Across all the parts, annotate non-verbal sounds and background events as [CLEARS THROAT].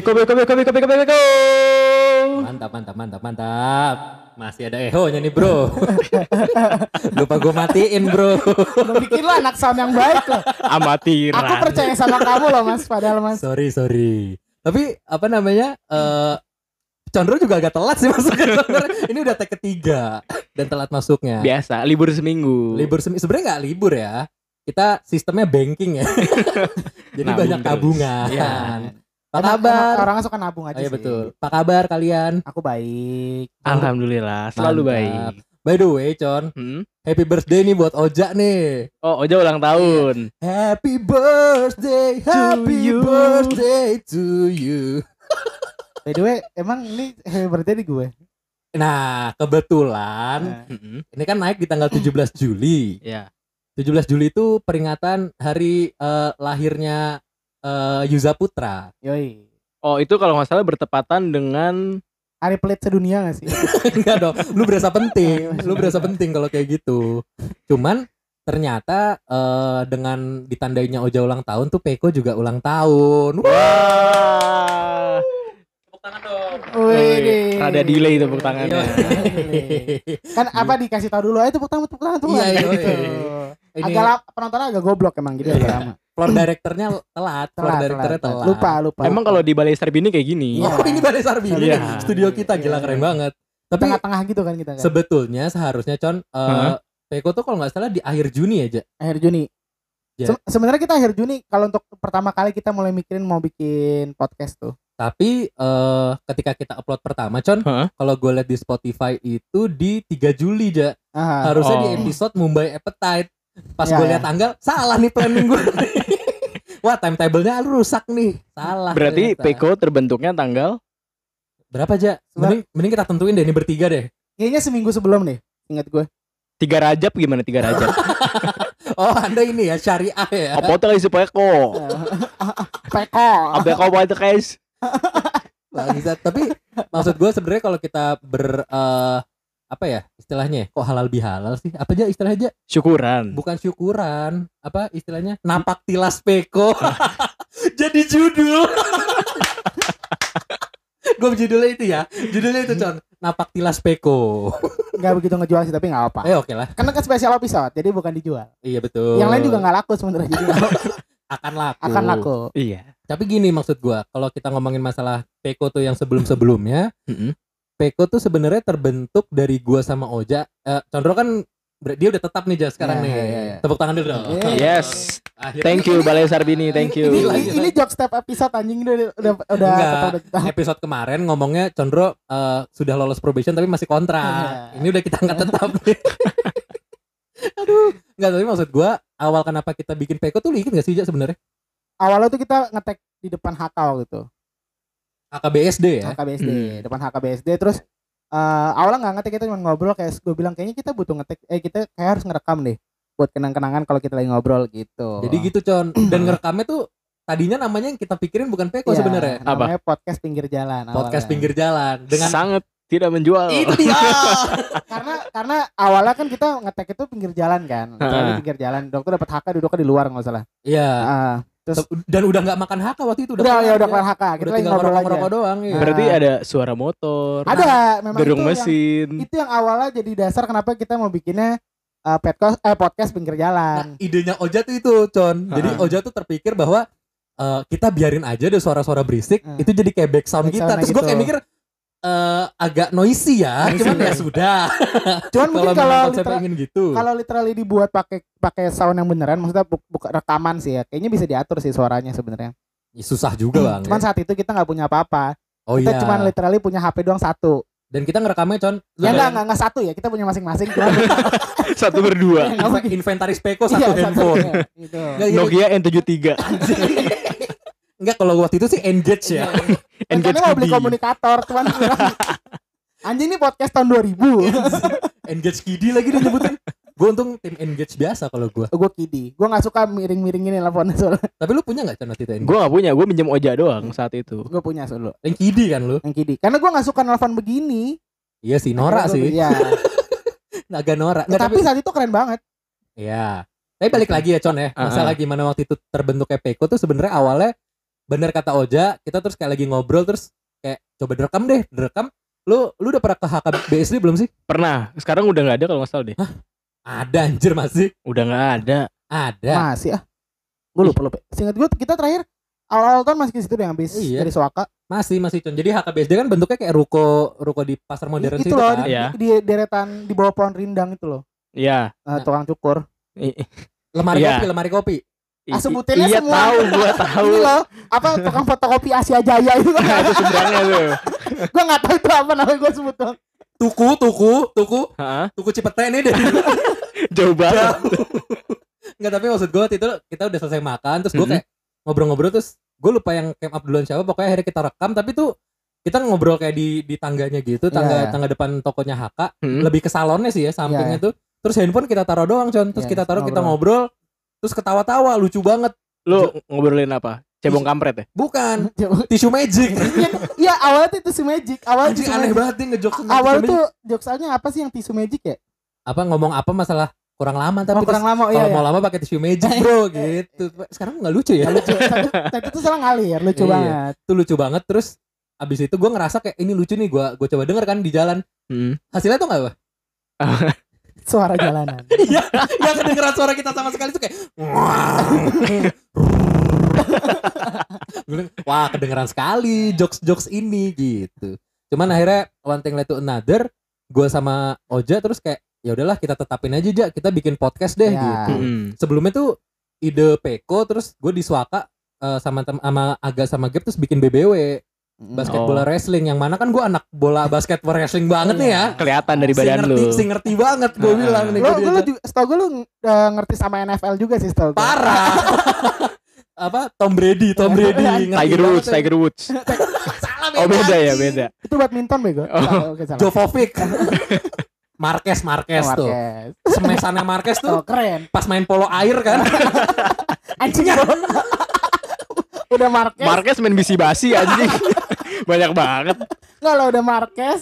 Beko, beko, beko, beko, beko, beko. Mantap, mantap, mantap, mantap. Masih ada ehonya nih bro. [LAUGHS] Lupa gue matiin bro. Lu bikin lo anak sound yang baik loh. Amatiran. Aku percaya sama kamu loh mas. Padahal mas. sorry, sorry. Tapi apa namanya? eh Condro juga agak telat sih masuknya. [LAUGHS] Ini udah tag ketiga dan telat masuknya. Biasa, libur seminggu. Libur semi sebenarnya nggak libur ya. Kita sistemnya banking ya. [LAUGHS] Jadi Nabung banyak terus. tabungan. Iya. Apa Emang- kabar? emang Orang suka nabung Oh, aja iya sih. betul. Apa kabar kalian? Aku baik. Alhamdulillah, selalu Mantap. baik. By the way, Con, Hmm? happy birthday nih buat Oja nih. Oh, Oja ulang tahun. Happy birthday, happy you. birthday to you. [LAUGHS] By the way, emang ini happy birthday di gue. Nah, kebetulan Nah, ini kan naik di tanggal 17 Juli. Ya. 17 Juli itu peringatan hari eh, lahirnya eh, Yuza Putra. yoi. Oh, itu kalau nggak salah bertepatan dengan Hari pelit sedunia gak sih? [LAUGHS] Enggak dong, lu berasa penting, [LAUGHS] lu berasa penting kalau kayak gitu. Cuman ternyata eh, dengan ditandainya Oja ulang tahun tuh Peko juga ulang tahun. Wah. Tepuk tangan dong. Wih, Rada delay tepuk tangannya. [LAUGHS] Kan apa dikasih tahu dulu aja tepuk tangan tepuk tangan tepuk Iya, tangan iya, gitu. iya. Ini Agak lama, penontonnya agak goblok emang jadi agak Iya. lama. Floor directornya telat, floor Telat, directornya telat, telat. Lupa, lupa. Emang kalau di Balai Sarbini kayak gini. Iya. Oh, ini Balai Sarbini Iya. nih, studio kita gila Iya. keren banget. Tapi tengah-tengah gitu kan kita kan. sebetulnya seharusnya Con eh, Hah? Peko tuh kalau nggak salah di akhir Juni aja. akhir Juni. Ya. Se- sebenarnya kita akhir Juni kalau untuk pertama kali kita mulai mikirin mau bikin podcast tuh. Tapi eh ketika kita upload pertama, Con, Hah? kalau gue lihat di Spotify itu di 3 Juli ja. Aha. Harusnya di Oh. episode Mumbai Appetite. Pas Ya, gue ya. lihat tanggal, salah nih planning gue. [LAUGHS] Wah, timetable-nya rusak nih. Salah. Berarti ternyata. Peko terbentuknya tanggal berapa aja? Mending, mending kita tentuin deh ini bertiga deh. Kayaknya seminggu sebelum nih, ingat gue. tiga rajab gimana tiga rajab? [LAUGHS] Oh, Anda ini ya syariah ya. Apa tuh si Peko? [LAUGHS] Peko. Apa kau mau guys? Bangsat. Tapi maksud gue sebenarnya kalau kita ber eh, apa ya istilahnya? ya? Kok halal bihalal sih? Apa aja istilahnya? Syukuran. Bukan syukuran. Apa istilahnya? Napak tilas peko. [LAUGHS] Jadi judul. [LAUGHS] gue judulnya itu ya. Judulnya itu con. Napak tilas peko. Nggak begitu ngejual sih tapi nggak apa. Eh oke lah. Karena kan spesial episode, jadi bukan dijual. Iya betul. Yang lain juga nggak laku sebenarnya [LAUGHS] akan laku. akan laku. Iya. Tapi gini maksud gua, kalau kita ngomongin masalah peko tuh yang sebelum-sebelumnya, Mm-mm. Peko tuh sebenarnya terbentuk dari gua sama Oja. Eh, Condro kan dia udah tetap nih Jas sekarang Iya, nih. iya, iya. Tepuk tangan dulu dong. Iya. Yes. Akhirnya- Thank you Balai Sarbini, thank Ini, you. ini, Lanjut, ini joke step episode anjing udah udah udah Enggak. Episode kemarin ngomongnya Condro eh, sudah lolos probation tapi masih kontrak. Iya. Ini udah kita angkat tetap. [LAUGHS] Aduh, enggak tapi maksud gua awal kenapa kita bikin Peko tuh lu inget gak sih Ja sebenarnya? Awalnya tuh kita ngetek di depan HK waktu itu. AKBSD ya. HKBSD, Hmm. depan HKBSD terus eh awalnya nggak ngetek kita cuma ngobrol kayak gue bilang kayaknya kita butuh ngetek eh kita kayak harus ngerekam deh buat kenang-kenangan kalau kita lagi ngobrol gitu. Jadi gitu Con. [CLEARS THROAT] Dan ngerekamnya tuh tadinya namanya yang kita pikirin bukan Peko Iya, sebenarnya. Apa? Namanya podcast pinggir jalan. Podcast awalnya. pinggir jalan dengan Sangat tidak menjual. itu [LAUGHS] dia. karena karena awalnya kan kita ngetek itu pinggir jalan kan. Heeh. pinggir jalan. Dokter dapat HK duduknya di luar nggak salah. Iya. Ah, terus Dan udah nggak makan haka waktu itu udah ya udah kelar kelar HK. Udah Kita lagi tinggal ngobrol aja. ngerokok-ngerokok doang ya. Berarti ada suara motor, Ada memang gerung itu yang- mesin. itu yang awalnya jadi dasar kenapa kita mau bikinnya eh, podcast eh podcast pinggir Nah, jalan. idenya Oja tuh itu, Con. Jadi. Oja tuh terpikir bahwa eh, kita biarin aja deh suara-suara berisik, Hmm. itu jadi kayak background Back kita. Terus gue kayak gitu. mikir eh, agak noisy ya, Noisy, cuman ya ya. sudah. [LAUGHS] Cuman Kalau mungkin kalau literal- ingin gitu. kalau literally dibuat pakai pakai sound yang beneran maksudnya bu- bukan rekaman sih ya kayaknya bisa diatur sih suaranya sebenarnya Ya, susah juga bang. cuman ya. saat itu kita nggak punya apa-apa Oh kita iya. cuman literally punya HP doang satu Dan kita ngerekamnya, Con. ya enggak enggak enggak satu ya kita punya masing-masing [LAUGHS] Satu berdua. Inventaris Peko Iya, satu handphone. iya, gitu. Nggak, gini. Nokia N73. [LAUGHS] Enggak, kalau waktu itu sih engage ya. [LAUGHS] Rencana mau beli komunikator cuman [LAUGHS] anjing ini podcast tahun 2000 [LAUGHS] engage Kidi lagi dia nyebutin. Gue untung tim engage biasa kalau gue. gue kidi gue nggak suka miring-miring ini teleponnya soalnya Tapi lu punya waktu itu engage? Gue gak punya, gue minjem Oja doang saat itu. gue punya solo Yang Kidi kan lu? yang kidi karena gue nggak suka nelfon begini Iya sih, Nora sih. iya Agak Nora. Nggak, tapi saat itu keren banget Iya. Tapi balik lagi ya Con ya. Masalah gimana waktu itu terbentuknya Peko tuh sebenarnya awalnya bener kata Oja kita terus kayak lagi ngobrol terus kayak coba direkam deh direkam lu lu udah pernah ke HKBSD belum sih Pernah. Sekarang udah nggak ada kalau nggak salah deh. ada anjir masih Udah nggak ada. ada Masih ah. Gue lupa lupa. Singkat gue kita terakhir awal-awal tahun masih ke situ deh habis Iya. dari Sewaka. masih masih con jadi HKBSD kan bentuknya kayak ruko ruko di pasar modern itu situ loh kan di, Iya. di deretan di bawah pohon rindang itu loh. Iya. Eh, tukang cukur. Lemari Iya. kopi lemari kopi i- Ah, sebutinnya iya semua. tahu gua tahu. Ini loh, apa tukang fotokopi Asia Jaya itu. Nah, itu seberangnya tuh. [LAUGHS] gue nggak tahu itu apa namanya gue sebut doang. tuku tuku tuku Hah? tuku Cipete nih dari [LAUGHS] Jauh banget. Enggak tapi maksud gue waktu itu kita udah selesai makan terus gue Mhm. kayak ngobrol-ngobrol terus gue lupa yang camp up duluan siapa pokoknya akhirnya kita rekam tapi tuh kita ngobrol kayak di di tangganya gitu tangga Iya. tangga depan tokonya HK Hmm. lebih ke salonnya sih ya sampingnya tuh terus handphone kita taruh doang con terus Iya, kita taruh kita ngobrol terus ketawa-tawa lucu banget Lu ngobrolin apa? Cebong kampret ya? bukan tisu magic [LAUGHS] Iya awalnya tuh tisu magic. Awalnya anjing tisu aneh magic. banget nih ngejok Awal tuh jokesnya apa sih yang tisu magic ya? apa ngomong apa masalah kurang lama tapi Oh, kurang terus lama oh, kalau iya. mau iya. lama pakai tisu magic bro [LAUGHS] gitu sekarang nggak lucu ya Nggak lucu. Tapi itu salah ngalir, lucu Iya. banget. itu lucu banget terus abis itu gue ngerasa kayak ini lucu nih gue gue coba denger kan di jalan Hmm. hasilnya tuh nggak apa [LAUGHS] Suara jalanan. [LAUGHS] Iya, yang kedengeran suara kita sama sekali tuh kayak [LAUGHS] Wah kedengeran sekali jokes-jokes ini gitu. Cuman akhirnya one thing led to another, gue sama Oja terus kayak ya udahlah kita tetapin aja aja kita bikin podcast deh Ya. gitu. Hmm. Sebelumnya tuh ide Peko terus gue di Swaka eh, sama tem- sama Aga sama Gap terus bikin BBW basket Oh. bola wrestling yang mana kan gue anak bola basket wrestling banget nih ya. Kelihatan dari Si badan ngerti, lu. si ngerti banget gue bilang nih Lo, diajak. juga- setahu gue lu eh, ngerti sama NFL juga sih setahu gue. parah [LAUGHS] apa Tom Brady Tom Brady Tiger Woods, ya. Tiger Woods. [LAUGHS] salah Oh beda ya, beda. Itu badminton bego. Oh. Jovovic [LAUGHS] Marquez Marquez Oh, tuh Marquez. semesannya Marquez Oh, tuh keren. pas main polo air kan Anjing. udah Marquez. Marquez main bisi basi anjing. Banyak banget. Enggak lo udah Marquez.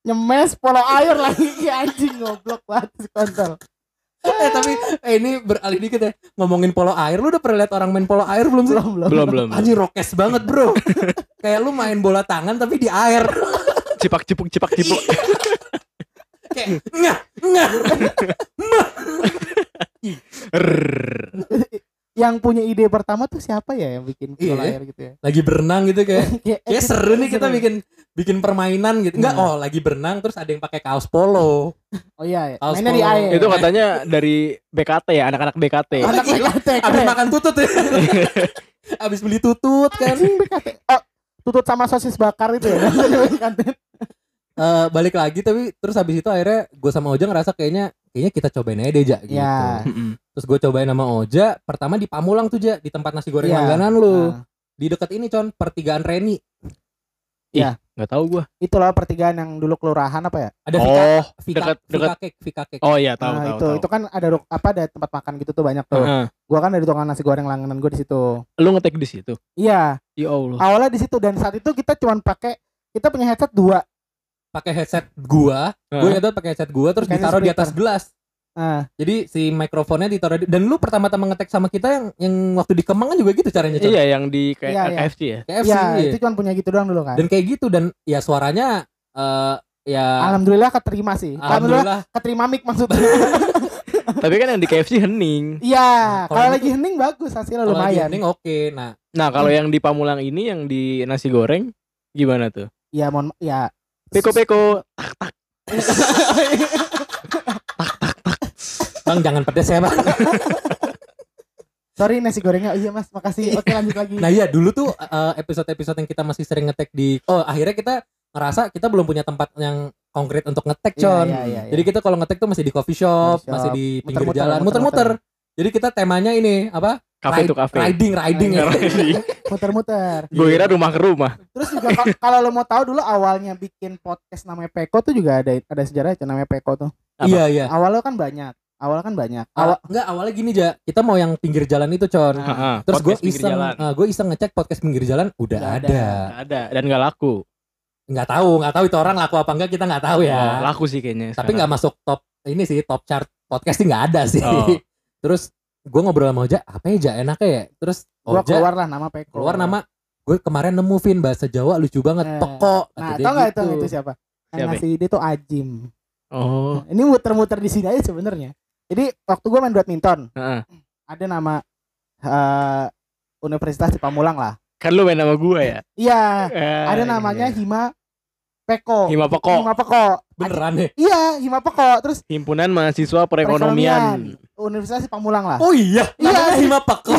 Nyemes polo air lagi [LAUGHS] Ya, anjing goblok banget si kontol. eh tapi eh, ini beralih dikit ya ngomongin polo air lu udah pernah lihat orang main polo air belum sih Belum belum. Belum belum. anjing rokes banget bro [LAUGHS] kayak lu main bola tangan tapi di air Cipak cipuk cipak cipuk. kayak ngah ngah [LAUGHS] Rrrr. Yang punya ide pertama tuh siapa ya yang bikin polo Iya. air gitu ya? lagi berenang gitu kayak [LAUGHS] Kayak Kayak seru nih kita seru. bikin bikin permainan gitu. Enggak, Hmm. oh lagi berenang terus ada yang pakai kaos polo. [LAUGHS] Oh iya, iya. Kaos mainnya di polo. air. Itu katanya dari BKT ya, anak-anak BKT. Anak BKT [LAUGHS] Abis makan tutut ya. Abis beli tutut kan. BKT. Oh, tutut sama sosis bakar itu ya. Eh, balik lagi tapi terus habis itu akhirnya gue sama Oja ngerasa kayaknya kayaknya kita cobain aja deh Ja gitu. Mm-mm. Terus gue cobain sama Oja, pertama di Pamulang tuh Ja, di tempat nasi goreng Iya. langganan lu. Nah, Di dekat ini con, pertigaan Reni. Nggak tahu gua. itu loh pertigaan yang dulu kelurahan apa ya? Ada Vika, Oh, Vika, dekat Vika dekat. Cake, Vika Cake. Oh iya, tahu Nah, tahu itu tahu. itu kan ada apa ada tempat makan gitu tuh banyak tuh. Heeh. Gua kan dari tukang nasi goreng langganan gua di situ. Lu ngetek di situ. Iya, Ya Allah. awalnya di situ dan saat itu kita cuman pakai kita punya headset dua. Pakai headset gua, Heeh. ingat banget pakai headset gua terus Kayaknya ditaruh di atas speaker. gelas. Nah, Jadi si mikrofonnya ditaruh di, dan lu pertama-tama ngetek sama kita yang yang waktu di Kemang kan juga gitu caranya Con? Iya, yang di kayak Iya, iya. KFC ya. KFC ya iya. itu cuman punya gitu doang dulu kan. Dan kayak gitu dan ya suaranya eh ya Alhamdulillah keterima sih. Alhamdulillah, alhamdulillah keterima mic maksudnya. [LAUGHS] Tapi kan yang di KFC hening. Iya, Kalau kalau lagi hening bagus hasilnya kalau lagi lumayan. hening oke. Nah, Nah, kalau yang di Pamulang ini yang di nasi goreng gimana tuh? Ya mohon ya. Peko-peko. Bang jangan pedes ya, Bang. Sorry nasi gorengnya. Oh, iya Mas, makasih. Oke lanjut lagi. Nah, iya dulu tuh eh, episode-episode yang kita masih sering ngetek di Oh, akhirnya kita ngerasa kita belum punya tempat yang konkret untuk ngetek, Iya, Con. iya, iya, iya. Jadi kita kalau ngetek tuh masih di coffee shop, Coffee shop. masih di pinggir Muter-muter, jalan, muter-muter. muter-muter. Jadi kita temanya ini apa? Kafe tuh kafe. Riding, riding ya. [LAUGHS] muter-muter. Gue kira rumah ke rumah. Terus juga ka- kalau lo mau tahu dulu awalnya bikin podcast namanya Peko tuh juga ada ada sejarah itu namanya Peko tuh. Apa? Iya, iya. Awalnya kan banyak. Awalnya kan banyak. Awal, enggak awalnya gini aja. Kita mau yang pinggir jalan itu, Con. Nah, Terus gue iseng, jalan. gue iseng ngecek podcast pinggir jalan udah ada. ada. Dan nggak laku. Nggak tahu, nggak tahu itu orang laku apa enggak kita nggak tahu Oh, ya. laku sih kayaknya. Tapi nggak masuk top ini sih top chart podcast sih nggak ada sih. Oh. [LAUGHS] Terus gue ngobrol sama Oja, apa ya Ja enaknya ya? Terus gua Oja keluar, keluar lah nama Peko. nama gue kemarin nemu Vin bahasa Jawa lucu banget Eh, pekok Nah, tau nggak itu gitu. itu siapa? Yang Siapa? ngasih ide tuh Ajim. Oh. Ini muter-muter di sini aja sebenarnya. Jadi waktu gua main badminton, Heeh. ada nama eh, Universitas di Pamulang lah. Kan lu main nama gua ya. Iya, Eh, ada namanya iya. Hima Peko. Hima Peko. Hima Peko. beneran ya Iya, Hima Peko. Terus Himpunan Mahasiswa Perekonomian. Universitas Pamulang lah. oh iya Iya, namanya sih. Hima Pekok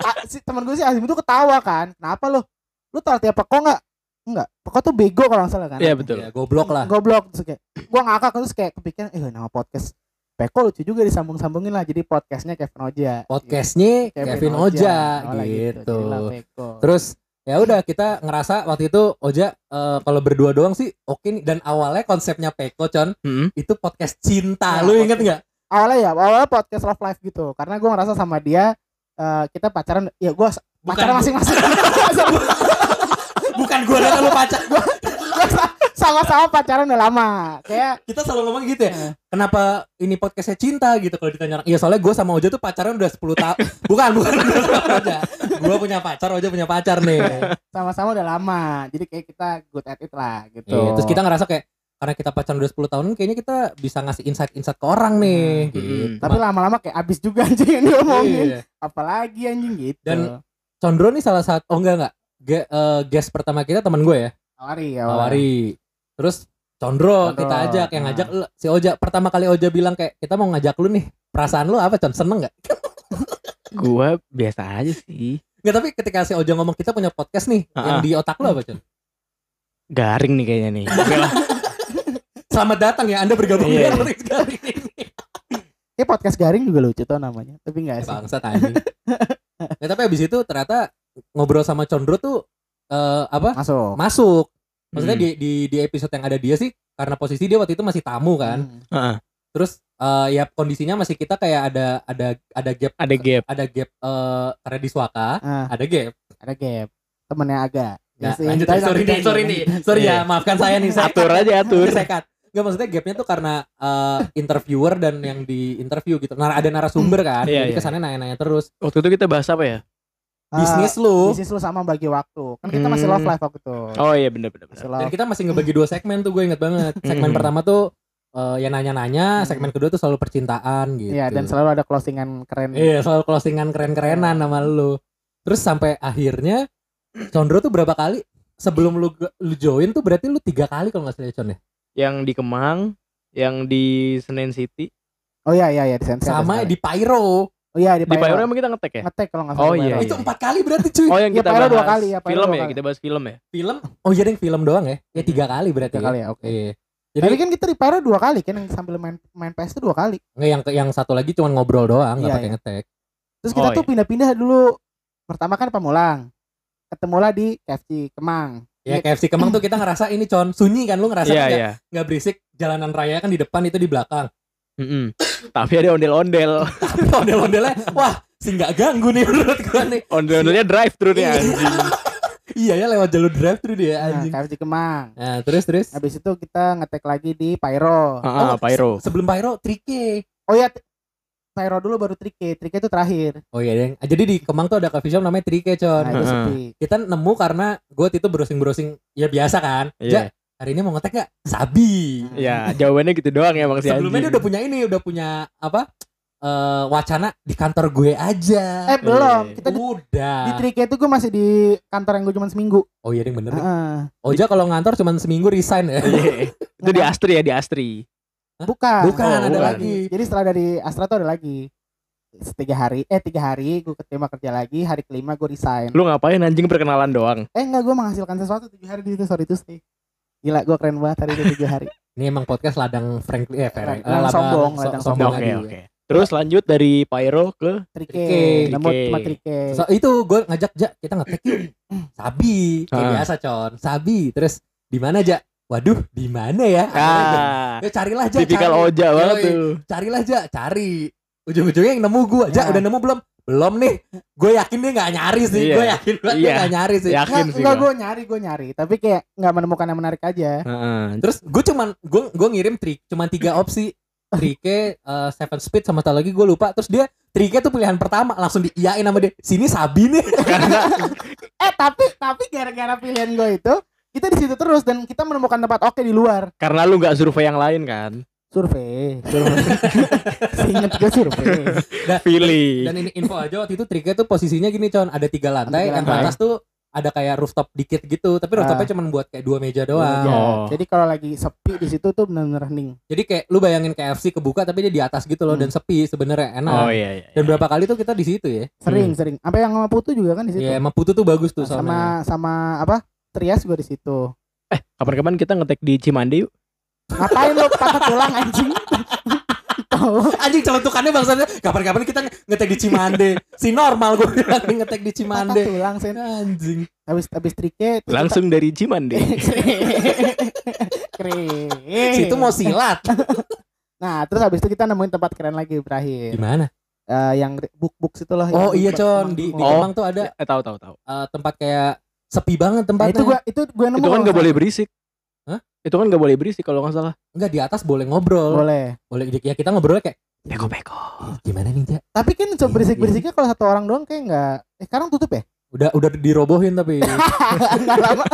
Ah, si teman gue sih Azim itu ketawa kan. Kenapa lu? Lu tau artinya Peko nggak? Enggak. Peko tuh bego kalau nggak salah kan. Iya betul. ya goblok lah Goblok terus kayak gua ngakak terus kayak kepikiran eh nama podcast Peko lucu juga disambung-sambungin lah jadi podcastnya Kevin Oja. podcastnya Kevin Kevin Oja Awalnya gitu Jadilah Peko. terus ya udah kita ngerasa waktu itu Oja eh, kalau berdua doang sih oke nih dan awalnya konsepnya Peko Con Mm-mm. itu podcast cinta Ya, lu inget nggak awalnya ya awalnya podcast love life gitu. Karena gua ngerasa sama dia eh, kita pacaran ya Bukan, pacaran masing-masing. [LAUGHS] Bukan gua dan lu pacar. Sa- sama-sama pacaran udah lama. Kayak kita selalu ngomong gitu ya eh, kenapa ini podcastnya cinta? gitu kalau ditanya orang. Iya soalnya gue sama Oja tuh pacaran udah 10 tahun [LAUGHS] bukan bukan Oja gue punya pacar Oja punya pacar nih. Sama-sama udah lama. Jadi kayak kita good at it lah gitu. Iya, terus kita ngerasa kayak karena kita pacaran udah 10 tahun kayaknya kita bisa ngasih insight-insight ke orang nih Hmm, gitu. Hmm. tapi lama-lama kayak abis juga [LAUGHS] anjing yang diomongin. Iya. apalagi anjing gitu. Dan- Condro nih salah satu oh enggak enggak. Ge- eh, guest pertama kita teman gue ya. Awari ya Awari terus Condro, Condro, kita ajak yang nah. ngajak lu- si Oja. Pertama kali Oja bilang kayak kita mau ngajak lu nih. Perasaan lu apa Con? Seneng nggak? [LAUGHS] Gua biasa aja sih. Nggak tapi ketika si Oja ngomong kita punya podcast nih yang Ah. di otak lu apa Con? Garing nih kayaknya nih. [LAUGHS] Selamat datang ya anda bergabung di Iya. Analytics kali ini. Kayak podcast garing juga lucu tuh namanya tapi enggak sih. Bangsat anjing. Nah, tapi abis itu ternyata ngobrol sama Condro tuh eh, apa? Masuk. Masuk. Maksudnya Hmm. di, di di episode yang ada dia sih karena posisi dia waktu itu masih tamu kan. Hmm. Heeh. terus eh, ya kondisinya masih kita kayak ada ada ada gap. Ada gap. ada gap eh karena di Swaka Ah, ada gap. Ada gap. Temennya agak. Ya, sih, lanjut sorry nih sorry nih. Sorry ya Iya. maafkan saya nih saya Atur aja [LAUGHS] atur. saya cut Nggak maksudnya gapnya tuh karena eh, interviewer dan yang di interview gitu nah ada narasumber kan Iya, jadi iya. kesannya nanya-nanya terus Waktu itu kita bahas apa ya? Ah, bisnis lu bisnis lu sama bagi waktu kan kita masih Hmm. love life waktu itu Oh iya bener bener. Masih bener. dan kita masih ngebagi dua segmen tuh gue inget banget segmen Mhm. pertama tuh eh, ya nanya-nanya Hmm. segmen kedua tuh selalu percintaan gitu Iya dan selalu ada closingan keren Iya selalu closingan keren-kerenan sama lu. Terus sampai akhirnya Condro tuh berapa kali sebelum lu lu join tuh berarti lu tiga kali kalau nggak salah ya, Con ya. Yang di Kemang, yang di Senen City. oh iya iya iya di Sense ada Sama di Pyro. oh iya di Di Pyro Pyro emang kita ngetek ya? ngetek kalau nggak Oh, salah iya, Pyro. Itu empat kali berarti cuy. Oh yang Iya, kita Pyro bahas dua kali ya, Pyro film ya, kali. kita bahas film ya. Film. Oh iya ding film doang ya. Ya tiga kali berarti. Tiga kali ya oke Iya. Jadi tapi kan kita di Pyro dua kali kan yang sambil main main PS itu dua kali nggak yang yang satu lagi cuma ngobrol doang nggak Iya, pakai iya. ngetek. terus kita Oh, tuh pindah-pindah dulu pertama kan Pamulang ketemulah di KFC Kemang Ya Iya. KFC Kemang tuh kita ngerasa ini con sunyi kan lu ngerasa Iya nggak iya. nggak berisik jalanan raya kan di depan itu di belakang. Mm-mm. Tapi ada ondel-ondel. Tapi ondel-ondelnya wah sih nggak ganggu nih [LAUGHS] menurut gua nih. Ondel-ondelnya drive thru nih Iya. anjing. [LAUGHS] Iya ya lewat jalur drive thru dia nah, anjing. KFC Kemang Nah, terus terus habis itu kita ngetek lagi di Pyro Ah, ah, Pyro. se- sebelum Pyro Trike. oh ya t- Pyro dulu baru Trike Trike itu terakhir Oh iya, Deng. Jadi di Kemang tuh ada coffee shop namanya Trike, Con. nah itu sepi Kita nemu karena gue itu browsing-browsing ya biasa kan. Ja, Iya. hari ini mau ngetek gak? Sabi. Ya, jawabannya gitu doang ya Bang si Sebelumnya dia udah punya ini, udah punya apa? eh wacana di kantor gue aja. eh belum Iya. kita di, udah. di Trike itu gue masih di kantor yang gue cuma seminggu Oh iya, Deng, bener. Heeh. Oja kalau ngantor cuma seminggu resign ya. Iya. Itu di Astri ya, di Astri. Bukan Bukan, Oh, ada bukan. lagi. jadi setelah dari Astra tuh ada lagi tiga hari eh tiga hari gue keterima kerja lagi hari kelima gue resign Lu ngapain anjing perkenalan doang? eh enggak gue menghasilkan sesuatu tujuh hari di situ sorry Tuesday gila gue keren banget hari itu tujuh hari [LAUGHS] Ini emang podcast ladang Frank eh Frank. Ladang sombong, ladang sombong. Oke, lagi. oke. Terus lanjut dari Pyro ke trike Trike. cuma trike So, itu gue ngajak Ja, kita ngetek yuk. [CLEARS THROAT] Sabi, kayak Ah. biasa con. Sabi, terus di mana Ja? Waduh, di mana ya? ah, Ya carilah Ja. tipikal cari. Oja banget Yoi. tuh. Carilah Ja, cari. Ujung-ujungnya yang nemu gua. Ja, Ya. udah nemu belum? Belum nih. Gue yakin dia nggak nyari sih. Iya. Gue yakin banget dia Iya. nggak nyari sih. Yakin Enggak, sih. enggak gua. gue nyari gue nyari tapi kayak nggak menemukan yang menarik aja Heeh. Terus gue cuman gue gue ngirim trik, cuman tiga opsi. Trike, eh, seven speed sama satu lagi gue lupa. Terus dia Trike tuh pilihan pertama langsung diiyain sama dia. Sini Sabi nih. [LAUGHS] eh tapi tapi gara-gara pilihan gue itu kita di situ terus dan kita menemukan tempat oke di luar Karena lu nggak survei yang lain kan. survei survei [LAUGHS] Seinget gue survei Pilih. Dan ini info aja waktu itu triknya tuh posisinya gini con, ada tiga lantai, Ada yang tiga lantai. atas tuh ada kayak rooftop dikit gitu, tapi rooftopnya cuma buat kayak dua meja doang. meja. Oh. jadi kalau lagi sepi di situ tuh benar-benar hening Jadi kayak lu bayangin KFC kebuka tapi dia di atas gitu loh Hmm. dan sepi sebenarnya enak. Oh iya iya. Dan berapa kali tuh kita di situ ya? sering sering sampai yang sama putu juga kan di situ Ya emang Putu tuh bagus tuh sama soalnya. sama apa Trias juga di situ Eh, kapan-kapan kita ngetek di Cimande yuk. ngapain lo patah tulang anjing Tahu. Anjing celentukannya bangsanya kapan-kapan kita ngetek di Cimande. si normal gue bilang ngetek di patah Cimande. tulang sen Anjing. habis habis trike terus Langsung dari Cimande. keren Situ mau silat. nah terus habis itu kita nemuin tempat keren lagi berakhir Gimana? Eh, yang book book itu loh Oh iya con di di Oh. Kemang tuh ada Eh, tahu tahu tahu. eh, tempat kayak sepi banget Nah, tempatnya. itu gua itu gua nemu Itu kan nggak boleh berisik. Hah? Itu kan nggak boleh berisik kalau nggak salah. Enggak di atas boleh ngobrol. boleh Boleh ya kita ngobrol kayak Peko-peko. "Eh, gimana nih, Ja? tapi kan berisik berisiknya kalau satu orang doang kayak nggak eh sekarang tutup ya Udah udah dirobohin tapi. [LAUGHS] nggak lama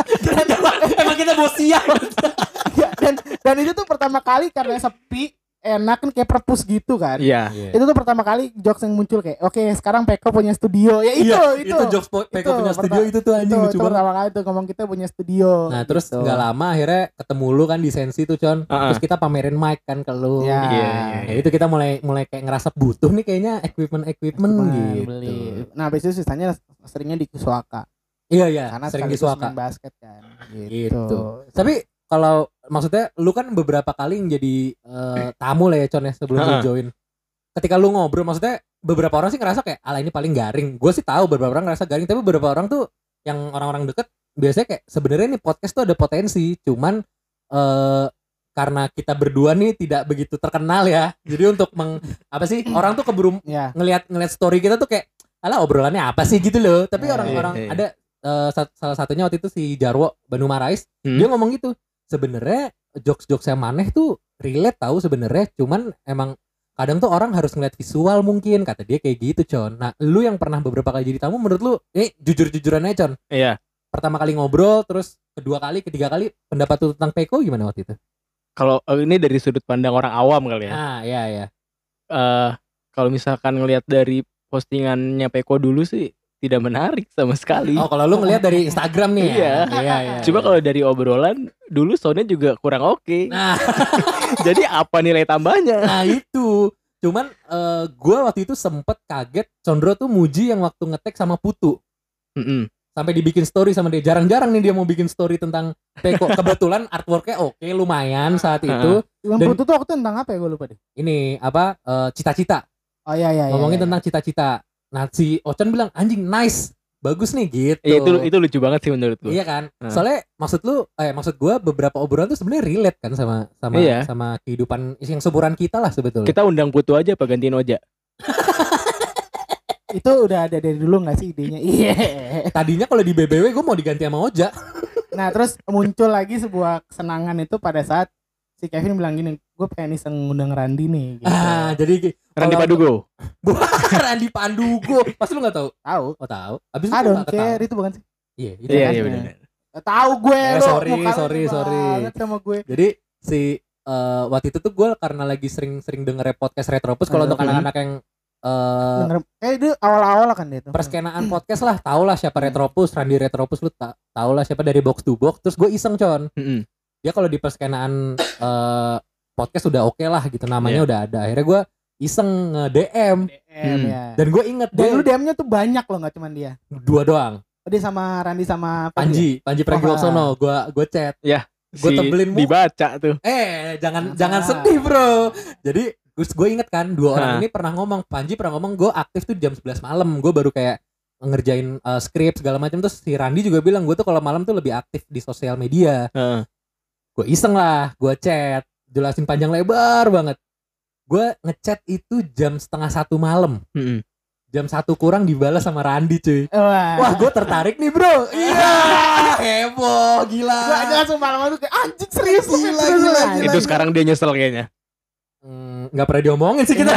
Emang kita. Ya, [LAUGHS] dan dan itu tuh pertama kali karena sepi enak kan kayak perpus gitu kan Iya. itu tuh pertama kali jokes yang muncul kayak oke sekarang Peko punya studio ya itu Iya, itu itu jokes Peko Itu, punya studio itu tuh itu, anjing lucu itu banget. pertama kali tuh ngomong kita punya studio Nah, terus gitu. nggak lama akhirnya ketemu lu kan di sensi tuh, Con. Ah, ah. Terus kita pamerin mic kan ke lu. Ya. Iya, iya, Ya, itu kita mulai mulai kayak ngerasa butuh nih kayaknya equipment-equipment gitu. beli. Nah, habis itu sisanya seringnya di Kuswaka. Iya, iya, Karena sering disuaka. main basket kan. Gitu. Tapi kalau maksudnya lu kan beberapa kali yang jadi eh, tamu lah ya Con ya sebelum lu join. Ketika lu ngobrol maksudnya beberapa orang sih ngerasa kayak ala ini paling garing. Gue sih tahu beberapa orang ngerasa garing tapi beberapa orang tuh yang orang-orang deket biasanya kayak sebenarnya nih podcast tuh ada potensi cuman eh karena kita berdua nih tidak begitu terkenal ya. Jadi untuk meng apa sih orang tuh keburu [CLEARS THROAT] Ya. ngelihat ngelihat story kita tuh kayak alah obrolannya apa sih gitu loh. Tapi Iya, orang-orang iya, iya. ada eh, sa- salah satunya waktu itu si Jarwo Bandung Marais Hmm. dia ngomong gitu sebenarnya jokes-jokes yang maneh tuh relate tahu sebenarnya. Cuman emang kadang tuh orang harus ngeliat visual mungkin. Kata dia kayak gitu con. Nah lu yang pernah beberapa kali jadi tamu menurut lu eh jujur-jujuran aja con. Iya. pertama kali ngobrol terus kedua kali ketiga kali pendapat lu tentang Peko gimana waktu itu? Kalau eh, ini dari sudut pandang orang awam kali ya. ah iya iya. Eh kalau misalkan ngelihat dari postingannya Peko dulu sih tidak menarik sama sekali. oh kalau lu ngeliat dari Instagram nih ya? Iya. iya iya Cuma iya. kalau dari obrolan dulu soundnya juga kurang oke. nah [LAUGHS] Jadi apa nilai tambahnya? Nah itu Cuman eh, gua waktu itu sempet kaget Condro tuh muji yang waktu ngetek sama Putu Mm-mm. Sampai dibikin story sama dia Jarang-jarang nih dia mau bikin story tentang Peko [LAUGHS] Kebetulan artworknya oke lumayan saat itu Yang Dan- putu tuh waktu tentang apa ya gue lupa deh. Ini apa eh, Cita-cita Oh iya iya. iya, Ngomongin iya. tentang cita-cita Nah si Ocon bilang anjing nice Bagus nih gitu Eh, itu itu lucu banget sih menurut gue. Iya kan Hmm. Soalnya maksud lu Eh maksud gua beberapa obrolan tuh sebenarnya relate kan Sama sama Iya. sama kehidupan Yang seumuran kita lah sebetulnya Kita undang Putu aja apa gantiin Oja? [LAUGHS] Itu udah ada dari dulu gak sih idenya? [LAUGHS] Iya. Tadinya kalau di BBW gue mau diganti sama Oja. Nah terus muncul lagi sebuah kesenangan itu pada saat si Kevin bilang gini, gue pengen iseng ngundang Randi nih. Gitu. Ah, jadi Randy kalau- Padugo. [LAUGHS] [LAUGHS] Randy Pandugo. Pasti lu gak tahu? Tahu? Oh tahu. Abis itu ketawa. care itu bukan sih? Iya, itu Iya kan. iya benar. Tahu gue Eh, lo, sorry, sorry, sorry. sama gue. Jadi si eh, waktu itu tuh gue karena lagi sering-sering denger podcast Retropus kalau Aduh. untuk anak-anak yang eh Denger, eh itu awal-awal kan dia tuh. perskenaan podcast lah tau lah siapa Retropus Randy Retropus lu ta tau lah siapa dari box to box terus gue iseng con Mm-mm. Dia kalau di perskenaan eh, podcast udah oke lah gitu namanya Iya. udah ada akhirnya gue iseng nge DM DM Hmm. ya. dan gue inget Dan lu DM-nya tuh banyak loh nggak cuman dia. dua doang Oh, dia sama Randi sama? Panji Panji Oh, Pragiwaksono gue gue chat Gua Si tebelin dibaca tuh. eh jangan Jangan jangan salah. sedih bro jadi terus gue inget kan dua orang Nah. ini pernah ngomong Panji pernah ngomong gue aktif tuh jam 11 malam gue baru kayak ngerjain uh, skrip segala macam terus si Randi juga bilang gue tuh kalau malam tuh lebih aktif di sosial media Heeh. Gue iseng lah gue chat jelasin panjang lebar banget gue ngechat itu jam setengah satu malam Mm-mm. jam satu kurang dibalas sama Randi cuy Wah. wah gue tertarik nih bro iya [LAUGHS] heboh gila Gua aja langsung malam tuh kayak anjing serius Gila, serius lu." gila, Anjing. Itu sekarang dia nyesel kayaknya. Hmm, nggak pernah diomongin sih kita.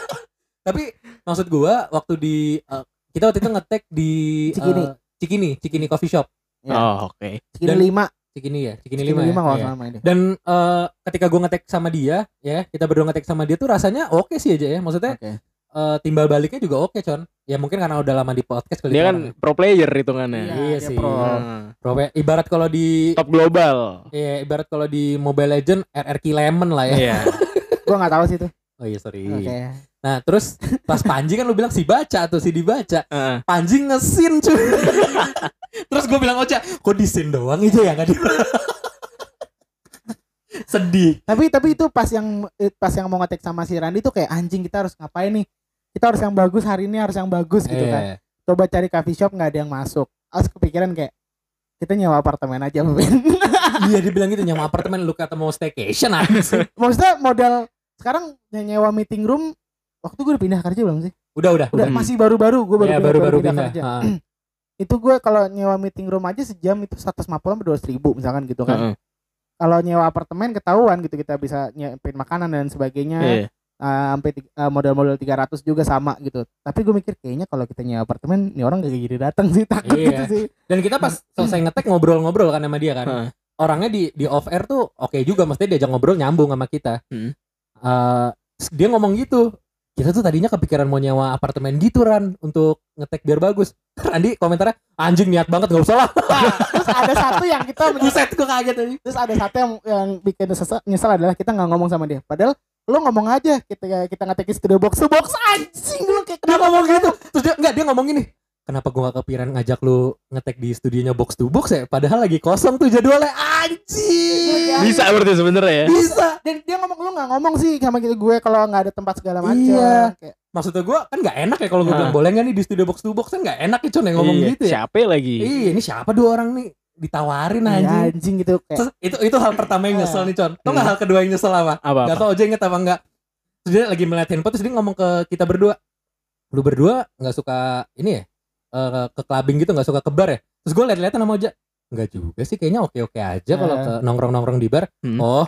[LAUGHS] Tapi maksud gua waktu di eh, kita waktu itu ngetek di Cikini. eh, Cikini, Cikini Coffee Shop. Ya. Oh, oke. Cikini Dan- lima, Cikini ya, Cikini Cikini 5 ya. lima kalau Iya. sama ini. Dan eh, ketika gue ngetek sama dia, ya kita berdua ngetek sama dia tuh rasanya oke sih aja ya. Maksudnya Oke. eh, timbal baliknya juga oke, con. Ya mungkin karena udah lama di podcast kali Dia kita kan pro player hitungannya. Iya, Iya sih. pro. Hmm. Ya, ibarat kalau di Top global. ya ibarat kalau di Mobile Legend RRQ Lemon lah ya. Iya. [LAUGHS] Gua nggak tahu sih itu. Oh iya sorry. Oke. Nah terus pas Panji kan lu bilang si baca atau si dibaca. Heeh. Panji ngesin cuy. [LAUGHS] terus gue bilang Ocha, kok di scene doang aja ya nggak [LAUGHS] di Sedih. Tapi tapi itu pas yang eh, pas yang mau ngetek sama si Randy tuh kayak anjing kita harus ngapain nih? Kita harus yang bagus hari ini harus yang bagus gitu kan. Eh, Coba cari coffee shop nggak ada yang masuk. Terus kepikiran kayak kita nyewa apartemen aja Ben. [LAUGHS] Iya dibilang gitu nyawa apartemen lu kata mau staycation sih? Maksudnya modal sekarang nyewa meeting room waktu gue udah pindah kerja belum sih? Udah udah Udah Hmm. masih baru-baru gue baru Ya, pindah, baru-baru pindah pindah. kerja. [CLEARS THROAT] Itu gue kalau nyewa meeting room aja sejam itu 150 sampai 200 ribu misalkan gitu kan. Heeh. Kalau nyewa apartemen ketahuan gitu kita bisa nyiapin makanan dan sebagainya. Iya. eh, sampai eh, model-model 300 juga sama gitu. Tapi gue mikir kayaknya kalau kita nyewa apartemen, nih orang gak jadi datang sih [LAUGHS] takut Iya. gitu sih. Dan kita pas [CLEARS THROAT] selesai ngetek ngobrol-ngobrol kan sama dia kan. Heeh. Orangnya di di off air tuh oke juga maksudnya diajak ngobrol nyambung sama kita. Hmm. Eh, dia ngomong gitu. Kita tuh tadinya kepikiran mau nyewa apartemen gitu Ran untuk ngetek biar bagus. [LAUGHS] Randi komentarnya anjing niat banget gak usah lah. Terus ada satu yang kita [LAUGHS] Buset gue kaget tadi. terus ada satu yang yang bikin nyesel, adalah kita nggak ngomong sama dia. Padahal lo ngomong aja kita kita ngetekin studio box box anjing lu kayak Dia ngomong gitu. Terus dia enggak dia ngomong gini. Kenapa gua gak kepikiran ngajak lu ngetek di studionya box to box ya? Padahal lagi kosong tuh jadwalnya anjing. Bisa berarti sebenernya ya. Bisa. dan dia ngomong lu nggak ngomong sih sama gitu gue kalau nggak ada tempat segala macam. Iya. Kayak, Maksudnya gua kan gak enak ya kalau gua Hah. bilang boleh gak nih di studio box to box kan gak enak ya Con yang ngomong Iya, gitu ya. Siapa lagi? Iya ini siapa dua orang nih ditawarin "Iya, anjing. anjing gitu kayak Terus itu itu hal pertama yang nyesel nih Con. Tau gak Hmm. hal kedua yang nyesel apa? Apa? Gak apa? tau aja inget apa enggak. Terus dia lagi melihat handphone terus dia ngomong ke kita berdua. Lu berdua gak suka ini ya? Eh, ke clubbing gitu gak suka ke bar ya? Terus gue liat-liatan sama Oja. Enggak juga sih kayaknya oke-oke aja kalau Eh. ke nongkrong-nongkrong di bar. Hmm. Oh,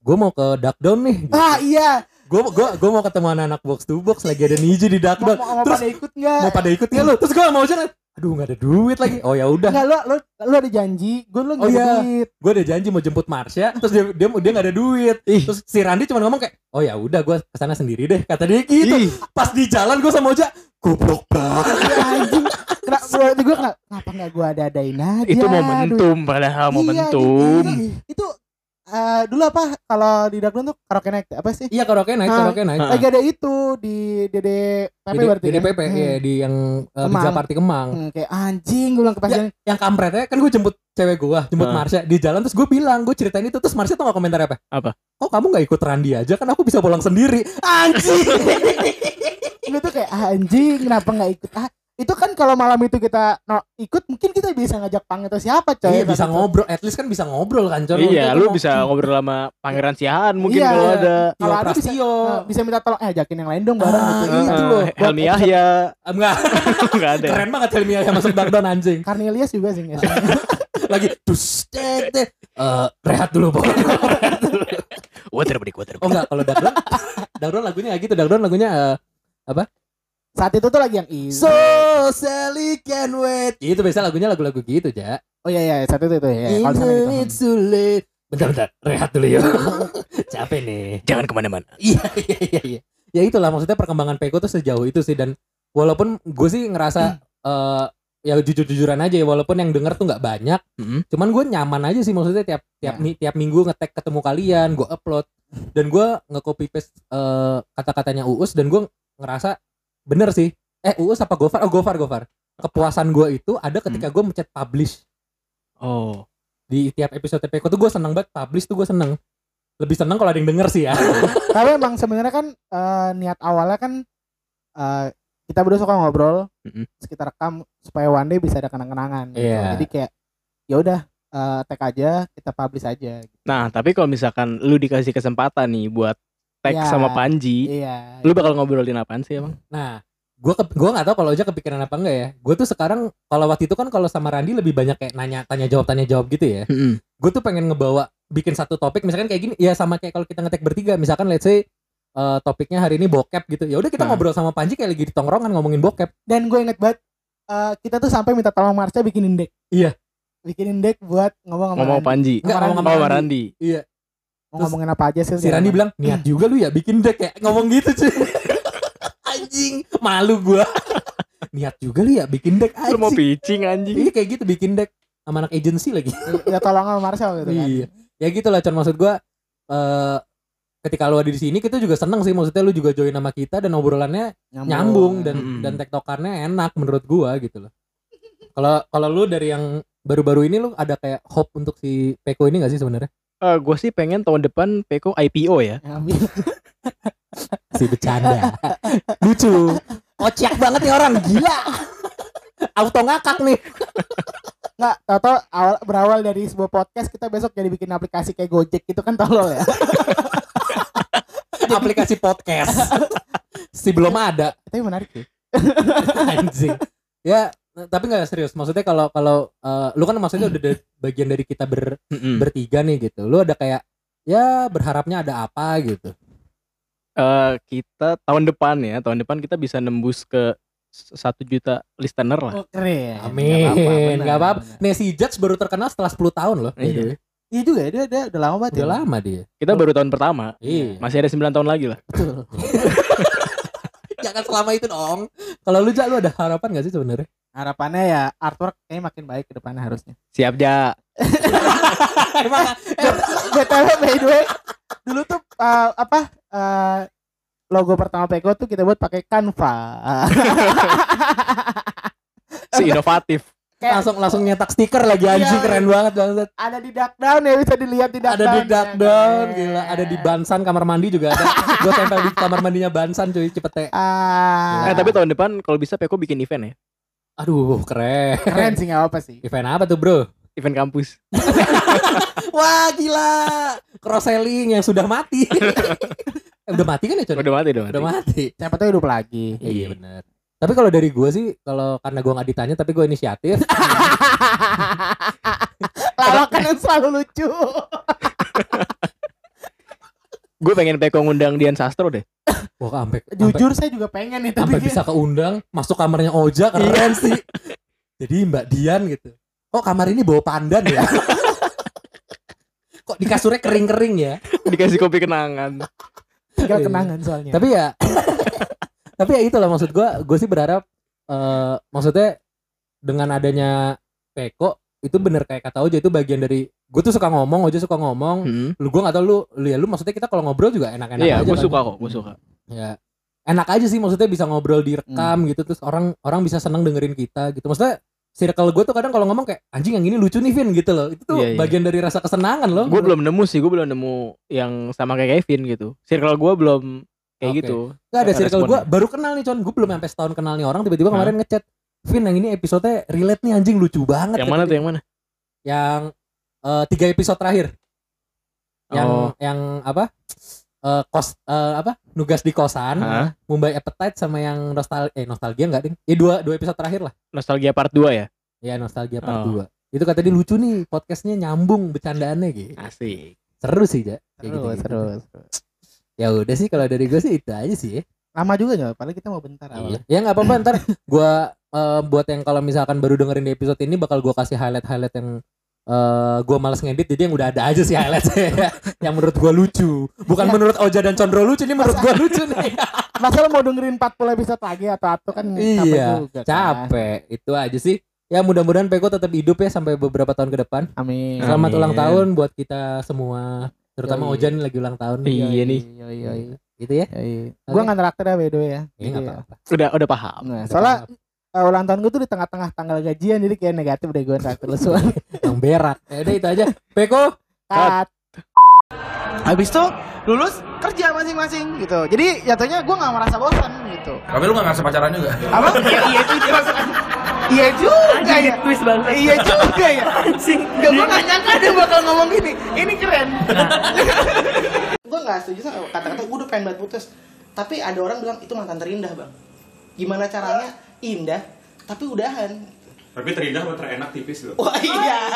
gue mau ke Duck Down nih. [LAUGHS] ah iya Gue gua, gua mau ketemu anak-anak box to box lagi ada Niji di Duck mau, mau, mau Terus pada ikut nggak? mau pada ikut nggak lu? Terus gue sama Oja aduh gak ada duit lagi. Oh ya udah. Lu lu lu ada janji, gue lu Oh nggak ada iya. duit. gue ada janji mau jemput Marsha terus dia dia dia nggak ada duit Ih. terus si Randi cuma ngomong kayak oh ya udah gue ke sana sendiri deh kata dia gitu Ih, pas di jalan gue sama Oja goblok banget Ya, anjing. Kenapa gua gue kenapa, kenapa enggak gua ada-adain aja? itu duit? momentum padahal Iya, momentum. Itu eh, dulu apa kalau di Dagdon tuh karaoke night apa sih? iya karaoke naik Ah. karaoke naik. Lagi ada itu di Dede PP di berarti. di kan? DPP Hmm. ya di yang uh, Kemang. Pizza Party Kemang Hmm, kayak anjing gue bilang ke pasien. yang kampretnya kan gue jemput cewek gue jemput Ah. Marsha di jalan terus gue bilang gue ceritain itu terus Marsha tuh gak komentar apa Apa? kok kamu gak ikut Randi aja kan aku bisa pulang sendiri anjing [LAUGHS] Gue tuh kayak ah, anjing kenapa nggak ikut? Ah, itu kan kalau malam itu kita no, ikut mungkin kita bisa ngajak pang atau siapa coy. iya bisa ngobrol at least kan bisa ngobrol kan Con Iya, lu bisa ngobrol sama Pangeran Siahaan mungkin Iya. kalau ada. Kalau ada bisa- eh, bisa minta tolong eh ajakin yang lain dong bareng Ah, gitu. iya. Itu Eh, loh. Helmi Yahya Ah, enggak [LAUGHS] enggak ada. ya? keren banget Helmi yang masuk Dardan anjing Cornelius juga sih sih? [LAUGHS] lagi dus tet. Eh, rehat dulu pokoknya Water break, water oh enggak kalau Dardan Dardan lagunya kayak gitu Dardan lagunya eh, Saat itu tuh lagi yang easy. So Sally can wait itu biasa lagunya lagu-lagu gitu ja oh iya iya saat itu tuh ya. Kalau Even misalnya gitu. it's too late bentar bentar rehat dulu ya [LAUGHS] capek nih Jangan ke mana-mana. iya iya iya iya ya itulah maksudnya perkembangan Peko tuh sejauh itu sih dan walaupun gue sih ngerasa eh ya jujur-jujuran aja ya walaupun yang denger tuh nggak banyak Mm-mm. cuman gue nyaman aja sih maksudnya tiap tiap Ya. mi- tiap minggu ngetek ketemu kalian gue upload dan gue nge copy paste eh, kata-katanya Uus dan gue ngerasa bener sih eh Uus apa Gofar oh Gofar Gofar kepuasan gue itu ada ketika gue mencet publish Oh. di tiap episode Peko tuh gue seneng banget publish tuh gue seneng lebih seneng kalau ada yang denger sih ya [LAUGHS] Tapi emang sebenarnya kan eh, niat awalnya kan eh, kita berdua suka ngobrol, Mm-mm. terus kita rekam supaya one day bisa ada kenang-kenangan. gitu. Iya. Jadi kayak ya udah eh, tag aja, kita publish aja. gitu. Nah, tapi kalau misalkan lu dikasih kesempatan nih buat tag Iya. sama Panji, Iya. lu bakal ngobrolin apaan sih emang? Nah, gua ke, gua nggak tahu kalau aja kepikiran apa enggak ya. Gue tuh sekarang kalau waktu itu kan kalau sama Randi lebih banyak kayak nanya tanya jawab tanya jawab gitu ya. Mm-mm. Gue tuh pengen ngebawa bikin satu topik misalkan kayak gini ya sama kayak kalau kita ngetek bertiga misalkan let's say eh, topiknya hari ini bokep gitu. Ya udah kita Nah. ngobrol sama Panji kayak lagi di tongkrongan ngomongin bokep. Dan gue inget banget eh, kita tuh sampai minta tolong Marsha bikinin deck. Iya. Bikinin deck buat ngomong sama Ngomong Randy. Panji. Enggak, ngomong sama. Randi. Iya. Mau Terus ngomongin apa aja sih? Si Randi bilang, niat juga lu ya bikin deck ya. Ngomong gitu cuy. [LAUGHS] anjing, malu gua. [LAUGHS] niat juga lu ya bikin deck Lu mau anjing. pitching anjing. Iya kayak gitu bikin deck sama anak agency lagi. [LAUGHS] ya tolong sama Marsha gitu kan. Iya. Ya gitu lah Con maksud gua eh ketika lu ada di sini kita juga seneng sih maksudnya lu juga join sama kita dan obrolannya nyambung dan Mm-mm. dan tektokannya enak menurut gua gitu loh. Kalau kalau lu dari yang baru-baru ini lu ada kayak hope untuk si Peko ini gak sih sebenarnya? Eh gue sih pengen tahun depan Peko IPO ya. Ngambil. [LAUGHS] Si bercanda. Lucu. Kocak banget nih orang gila. Auto ngakak nih. Nggak, tau awal berawal dari sebuah podcast kita besok jadi bikin aplikasi kayak Gojek gitu kan tolol ya. [LAUGHS] Aplikasi podcast. Si belum ada Tapi menarik sih. [LAUGHS] anjing. Ya tapi nggak serius. Maksudnya kalau kalau eh, lu kan maksudnya udah dari- [CLEARS THROAT] bagian dari kita ber, bertiga nih gitu. Lu ada kayak ya berharapnya ada apa gitu. Eh, kita tahun depan ya, tahun depan kita bisa nembus ke satu juta listener lah. Oh, keren. Amin. Nggak apa-apa. Nancy Judge baru terkenal setelah 10 tahun loh. Iya. Iya juga ya, dia, dia udah lama banget Udah ya. lama dia. Kita baru tahun pertama. Iya. Masih ada 9 tahun lagi lah. [LAUGHS] Jangan selama itu dong. Kalau lu Jak lu ada harapan gak sih sebenarnya? Harapannya ya artwork kayaknya makin baik ke depannya harusnya. Siap ja. Emang [LAUGHS] BTW by the way, dulu tuh uh, apa uh, logo pertama Peko tuh kita buat pakai Canva. Si inovatif. Kayak langsung langsung nyetak stiker lagi anjing Iya. keren banget banget. ada di Dark Down ya bisa dilihat di Dark Ada di Down. dark ya. down gila, ada di Bansan kamar mandi juga ada. Gua tempel di kamar mandinya Bansan cuy, cepet teh. Ah, Eh, tapi tahun depan kalau bisa Peko bikin event ya. Aduh, keren. keren sih nggak apa sih. Event apa tuh, Bro? Event kampus. [LAUGHS] Wah, gila. Cross selling yang sudah mati. [LAUGHS] Eh, udah mati kan ya, Con? Udah mati, udah mati. Udah mati. Siapa tahu hidup lagi. Iya, benar. Tapi kalau dari gua sih, kalau karena gua nggak ditanya tapi gua inisiatif, [LAUGHS] Lawakan yang selalu lucu. Gue pengen Peko ngundang Dian Sastro deh. wah sampai [LAUGHS] Jujur saya juga pengen nih tapi bisa keundang masuk kamarnya Oja keren sih. Jadi Mbak Dian gitu. Kok kamar ini bawa pandan ya? [LAUGHS] Kok di kasurnya kering-kering ya? Dikasih kopi kenangan. tinggal Iya. kenangan soalnya. Tapi ya [LAUGHS] Tapi ya itulah maksud gua, gue sih berharap eh maksudnya dengan adanya Peko itu bener kayak kata Oja itu bagian dari gue tuh suka ngomong, Oja suka ngomong. Hmm. Lu gue gak tau lu, lu ya lu maksudnya kita kalau ngobrol juga enak-enak Iya, aja gue kan. suka kok, gue suka. ya enak aja sih maksudnya bisa ngobrol direkam gitu terus orang orang bisa seneng dengerin kita gitu maksudnya circle gue tuh kadang kalau ngomong kayak anjing yang ini lucu nih Vin gitu loh itu tuh Iya, iya. bagian dari rasa kesenangan loh Gue belum nemu sih, gue belum nemu yang sama kayak Kevin gitu. Circle gue belum kayak Oke. gitu. Gak ada circle gue baru kenal nih con gue belum sampai setahun kenal nih orang tiba-tiba kemarin ngechat Vin yang ini episode relate nih anjing lucu banget Yang mana tuh yang mana? yang eh, tiga episode terakhir yang Oh. yang apa Eh, kos eh, apa nugas di kosan Hah? Mumbai Appetite sama yang nostal eh nostalgia enggak ding ya dua dua episode terakhir lah Nostalgia part 2 ya? Ya nostalgia part Oh. 2 Itu kata dia lucu nih podcastnya nyambung bercandaannya gitu Asik. Seru sih ya Seru, seru, seru. Ya udah sih kalau dari gue sih itu aja sih ya Lama juga nggak? Padahal kita mau bentar Iya. Ya nggak apa-apa ntar gue buat yang kalau misalkan baru dengerin di episode ini bakal gue kasih highlight-highlight yang eh gue males ngedit jadi yang udah ada aja sih highlight yang menurut gue lucu bukan Ya. menurut Oja dan Condro lucu ini menurut gue lucu nih [LAUGHS] Masa lo mau dengerin 40 episode lagi atau atau kan capek iya juga kan. capek itu aja sih ya mudah-mudahan Peko tetap hidup ya sampai beberapa tahun ke depan Amin. Selamat Amin. ulang tahun buat kita semua, terutama Yoi. Ojan nih lagi ulang tahun. Iya Yoi, nih. yoi, yoi, Gitu ya. yoi. Gua nggak neraktir ya by the way ya. Iya nggak Iya. apa-apa. Udah udah paham. Nah, soalnya eh, ulang tahun gue tuh di tengah-tengah tanggal gajian jadi kayak negatif deh gue lu semua. Yang berak. Ya udah itu aja. Peko. Cut. Habis itu lulus kerja masing-masing gitu. Jadi jatuhnya gue nggak merasa bosan gitu. Tapi lu gak ngerasa pacaran juga? Apa? iya, iya maksudnya. Iya juga ya. Iya juga ya. Anjing. Gak gue gak nyangka dia bakal ngomong gini. Ini keren. gue gak setuju sama kata-kata gue udah pengen banget putus. Tapi ada orang bilang itu mantan terindah bang. Gimana caranya indah tapi udahan. Tapi terindah atau terenak tipis loh. Wah iya.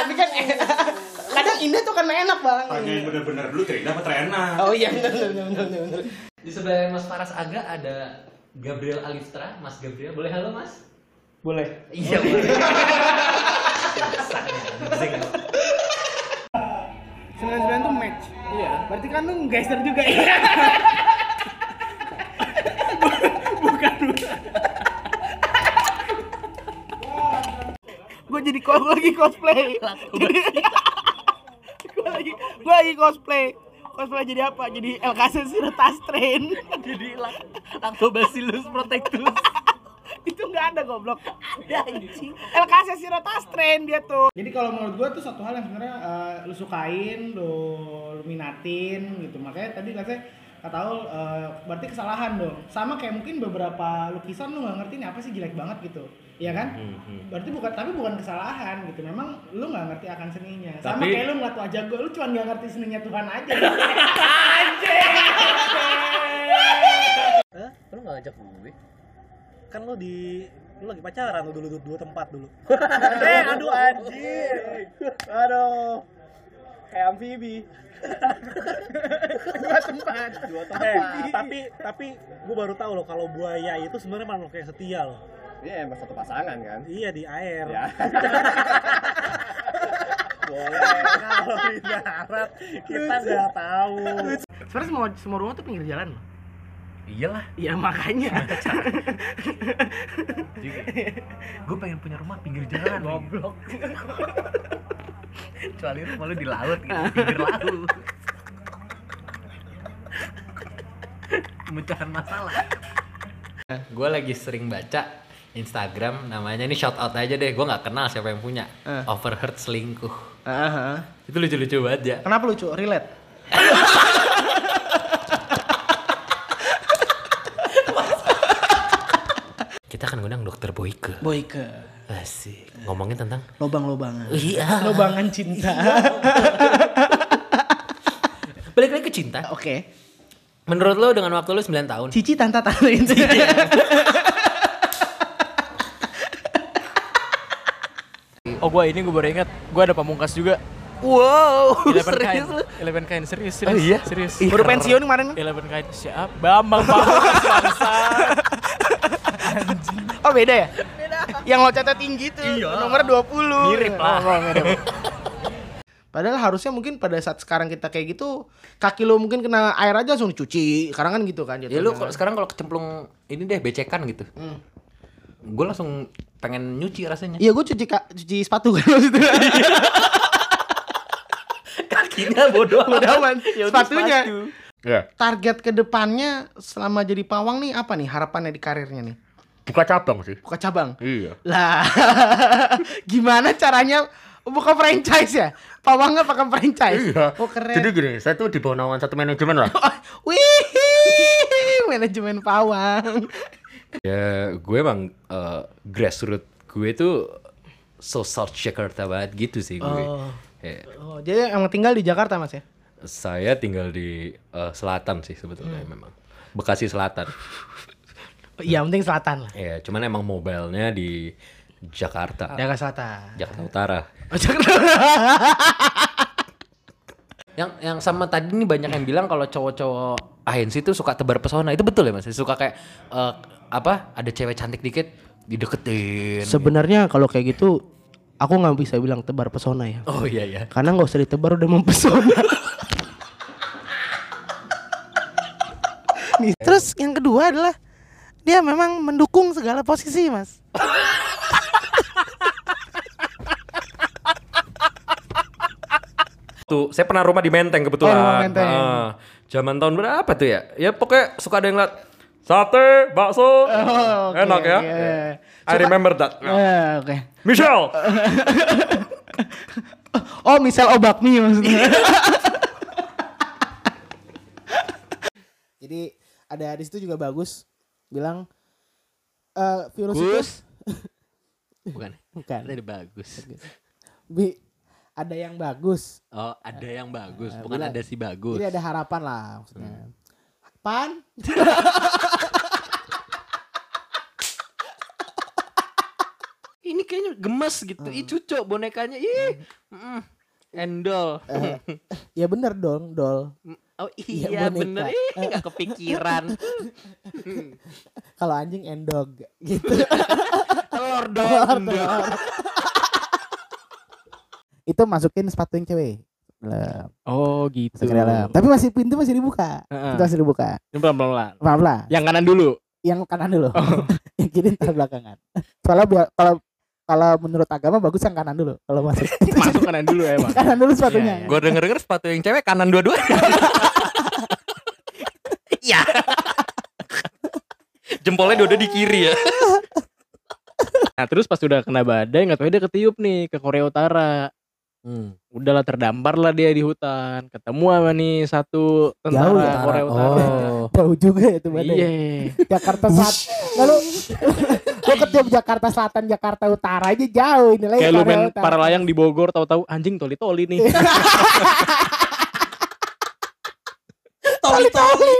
Tapi kan [LAUGHS] kadang indah tuh karena enak bang. Tanya yang bener-bener dulu terindah atau terenak. Oh iya benar benar benar benar. benar. Di sebelah Mas Faras Aga ada Gabriel Aliftra, Mas Gabriel. Boleh halo Mas? Boleh. Iya, boleh. [LAUGHS] Sembilan sembilan tuh match. Iya. Berarti kan lu gangster juga ya? [LAUGHS] gue jadi kok lagi cosplay. [LAUGHS] [LAUGHS] gue lagi gue lagi cosplay. Cosplay jadi apa? Jadi LKC Siretas Train. [LAUGHS] Jadi Lactobacillus protectus. itu nggak ada goblok ada anjing LKC Sirotas Train dia tuh jadi kalau menurut gua tuh satu hal yang sebenarnya eh, lu sukain lu, lu minatin gitu makanya tadi katanya kata Ul, eh, berarti kesalahan dong sama kayak mungkin beberapa lukisan lu nggak ngerti ini apa sih jelek banget gitu Iya kan? Berarti bukan tapi bukan kesalahan gitu. Memang lu nggak ngerti akan seninya. Sama Tapi- kayak lu ngeliat wajah gua, lu cuma nggak ngerti seninya Tuhan aja. Hah? Lu gak ngajak gue? Kan lu di lu lagi pacaran lu dulu dulu, dua tempat dulu. [LAUGHS] eh, aduh anjir. Aduh. Kayak amfibi. [LAUGHS] Dua tempat. Dua tempat. Eh, tapi tapi gue baru tahu loh kalau buaya itu sebenarnya makhluk yang setia loh. Iya emang satu pasangan kan? Iya di air. Ya. [LAUGHS] Boleh. Kalau di darat kita nggak tahu. Sebenarnya semua semua rumah tuh pinggir jalan loh. Iyalah. Ya makanya. [LAUGHS] Gue pengen punya rumah pinggir jalan. Goblok. [LAUGHS] Kecuali rumah lu di laut gitu, [LAUGHS] pinggir laut. Pemecahan masalah. gue lagi sering baca Instagram namanya ini shout out aja deh gue nggak kenal siapa yang punya Eh. overheard selingkuh Aha. itu lucu-lucu banget ya Kenapa lucu? Relate. Akan ngundang dokter Boyke Boyke. asik ngomongin tentang Lobang-lobangan. iya Lobangan cinta. balik lagi ke cinta Oke. menurut lo dengan waktu lo 9 tahun Cici tanta tanta itu. [LAUGHS] Oh gua ini gue baru ingat, gua ada pamungkas juga. Wow. Eleven serius kain, lu? Eleven kain serius, Oh serius, iya? serius. Baru pensiun kemarin. Eleven kain siap, Bambang Pamungkas [LAUGHS] bangsa. Oh beda ya? Beda. Yang loncatnya tinggi tuh. Nomor 20. Mirip lah. Oh, mirip. Padahal harusnya mungkin pada saat sekarang kita kayak gitu kaki lu mungkin kena air aja langsung dicuci. Sekarang kan gitu kan ya lu kalau- sekarang kalau kecemplung ini deh becekan gitu gue langsung pengen nyuci rasanya Iya gue cuci ka- cuci sepatu kan maksudnya. [LAUGHS] kakinya bodoh Bodo amat. Ya Sepatunya. sepatu. Target ke depannya selama jadi pawang nih apa nih harapannya di karirnya nih? Buka cabang sih. Buka cabang. Iya. Lah, [LAUGHS] gimana caranya buka franchise ya? Pawangnya pakai franchise. Iya. Oh keren. Jadi gini, saya tuh di bawah naungan satu manajemen lah. Oh, [LAUGHS] wih, manajemen pawang. ya gue emang uh, grassroots gue tuh so South Jakarta banget gitu sih gue Oh. Ya, Oh, jadi emang tinggal di Jakarta mas ya? saya tinggal di uh, selatan sih sebetulnya memang Bekasi Selatan Iya, penting selatan lah. ya cuman emang mobilnya di Jakarta Jakarta Selatan. Jakarta Utara Oh, Jakarta. [LAUGHS] yang yang sama tadi nih banyak yang bilang kalau cowok-cowok ANC itu suka tebar pesona itu betul ya mas suka kayak eh, apa ada cewek cantik dikit dideketin Sebenarnya kalau kayak gitu, aku nggak bisa bilang tebar pesona ya. oh iya iya Karena nggak usah ditebar udah mempesona. Nih, [LAUGHS] terus yang kedua adalah dia memang mendukung segala posisi, Mas. Tuh, saya pernah rumah di Menteng kebetulan. Oh, rumah Menteng. Ah, zaman tahun berapa tuh ya? Ya pokoknya suka ada yang liat sate, bakso, Oh, oke, enak ya. oke. I remember that. Eh, oke. Michelle, [LAUGHS] Oh, misal obakmi maksudnya. [LAUGHS] Jadi ada di situ juga bagus bilang eh virus Gus. itu [LAUGHS] bukan? bukan. Tadi bagus. Bi, ada yang bagus. Oh, ada yang bagus, Eh, bukan bilang- ada si bagus. Jadi ada harapan lah maksudnya. Pan? [LAUGHS] Ini kayaknya gemes gitu. Ih, cucok bonekanya. Ih. Mm. Endol. Eh, [LAUGHS] ya bener dong, dol. Oh [LAUGHS] Iya, boneka. bener. Ih, gak kepikiran. [LAUGHS] Kalau anjing endog gitu. [LAUGHS] Telur dong. telur. itu masukin sepatu yang cewek. Dalam, Oh gitu. dalam. Tapi masih pintu masih dibuka. Heeh. Pintu masih dibuka. Ini pelan-pelan. Pelan-pelan. Yang kanan dulu. Yang kanan dulu. Oh. yang kiri ntar belakangan. Soalnya biar kalau kalau menurut agama bagus yang kanan dulu kalau masuk. [LAUGHS] Masuk kanan dulu ya, emang. kanan dulu sepatunya. Iya, iya. Gue denger denger sepatu yang cewek kanan dua-dua. [LAUGHS] Iya. Jempolnya dua-dua di kiri ya. [LAUGHS] Nah terus pas udah kena badai nggak tahu dia ketiup nih ke Korea Utara. Hmm. Udahlah terdampar lah dia di hutan. Ketemu sama nih satu tentara Jauh ya? Korea Utara. Oh. [LAUGHS] Jauh juga ya itu badai. Iya. Jakarta Selatan. Lalu [LAUGHS] gua ketiup Jakarta Selatan, Jakarta Utara aja jauh ini lagi Kayak lu main Utara. para layang di Bogor tahu-tahu anjing toli-toli nih. [LAUGHS] Toli-toli.